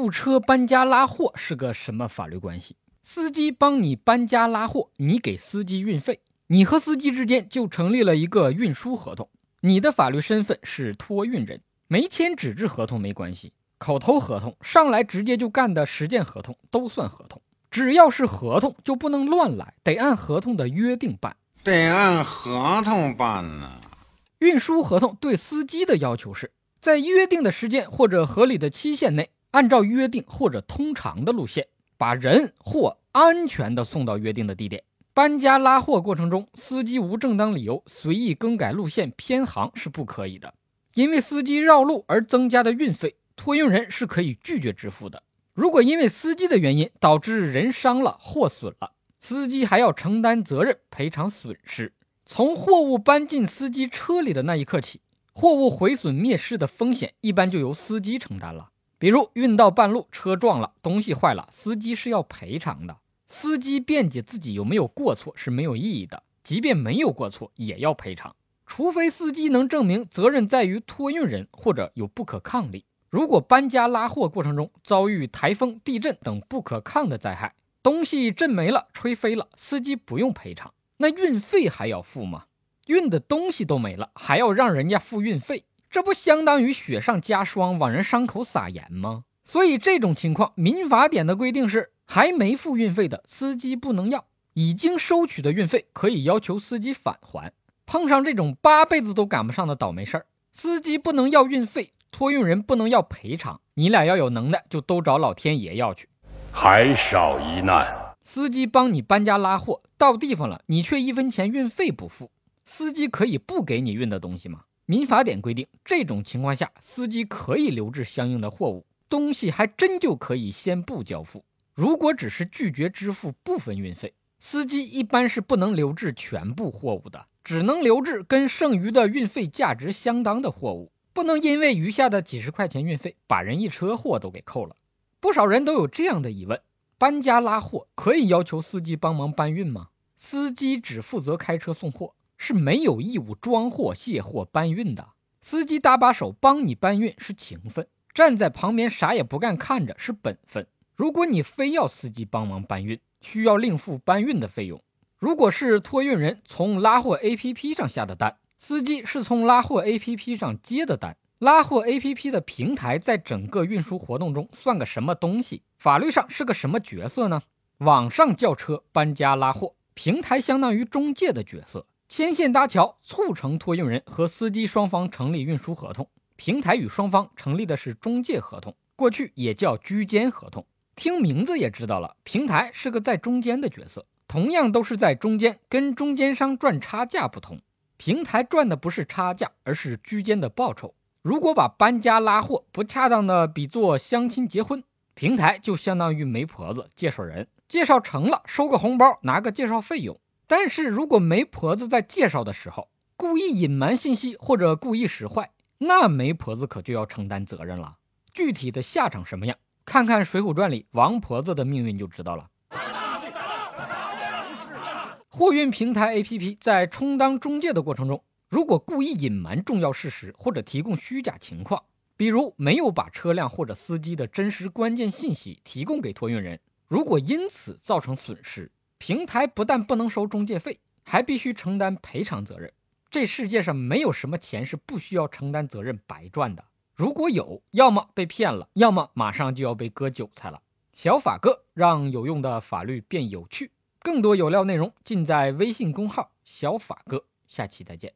雇车搬家拉货是个什么法律关系？司机帮你搬家拉货，你给司机运费，你和司机之间就成立了一个运输合同。你的法律身份是托运人，没签纸质合同没关系，口头合同上来直接就干的实践合同都算合同。只要是合同，就不能乱来，得按合同的约定办，得按合同办呢。运输合同对司机的要求是在约定的时间或者合理的期限内，按照约定或者通常的路线，把人货安全的送到约定的地点。搬家拉货过程中，司机无正当理由随意更改路线偏航是不可以的，因为司机绕路而增加的运费，托运人是可以拒绝支付的。如果因为司机的原因导致人伤了、货损了，司机还要承担责任赔偿损失。从货物搬进司机车里的那一刻起，货物毁损灭失的风险一般就由司机承担了。比如运到半路车撞了，东西坏了，司机是要赔偿的。司机辩解自己有没有过错是没有意义的，即便没有过错也要赔偿，除非司机能证明责任在于托运人或者有不可抗力。如果搬家拉货过程中遭遇台风、地震等不可抗的灾害，东西震没了、吹飞了，司机不用赔偿，那运费还要付吗？运的东西都没了，还要让人家付运费，这不相当于雪上加霜，往人伤口撒盐吗？所以这种情况，民法典的规定是，还没付运费的司机不能要，已经收取的运费可以要求司机返还。碰上这种八辈子都赶不上的倒霉事儿，司机不能要运费。托运人不能要赔偿，你俩要有能耐，就都找老天爷要去。还少一难，司机帮你搬家拉货，到地方了，你却一分钱运费不付，司机可以不给你运的东西吗？民法典规定，这种情况下，司机可以留置相应的货物，东西还真就可以先不交付。如果只是拒绝支付部分运费，司机一般是不能留置全部货物的，只能留置跟剩余的运费价值相当的货物。不能因为余下的几十块钱运费，把人一车货都给扣了。不少人都有这样的疑问：搬家拉货可以要求司机帮忙搬运吗？司机只负责开车送货，是没有义务装货、卸货、搬运的。司机搭把手帮你搬运是情分，站在旁边啥也不干看着是本分。如果你非要司机帮忙搬运，需要另付搬运的费用。如果是托运人从拉货 APP 上下的单。司机是从拉货 APP 上接的单，拉货 APP 的平台在整个运输活动中算个什么东西？法律上是个什么角色呢？网上叫车、搬家、拉货，平台相当于中介的角色，牵线搭桥，促成托运人和司机双方成立运输合同。平台与双方成立的是中介合同，过去也叫居间合同。听名字也知道了，平台是个在中间的角色，同样都是在中间，跟中间商赚差价不同。平台赚的不是差价，而是居间的报酬。如果把搬家拉货不恰当的比作相亲结婚，平台就相当于媒婆子介绍人，介绍成了收个红包，拿个介绍费用。但是如果媒婆子在介绍的时候故意隐瞒信息或者故意使坏，那媒婆子可就要承担责任了。具体的下场什么样，看看《水浒传》里王婆子的命运就知道了。货运平台 APP 在充当中介的过程中，如果故意隐瞒重要事实或者提供虚假情况，比如没有把车辆或者司机的真实关键信息提供给托运人，如果因此造成损失，平台不但不能收中介费，还必须承担赔偿责任。这世界上没有什么钱是不需要承担责任白赚的，如果有，要么被骗了，要么马上就要被割韭菜了。小法哥让有用的法律变有趣。更多有料内容尽在微信公号“小法哥”，下期再见。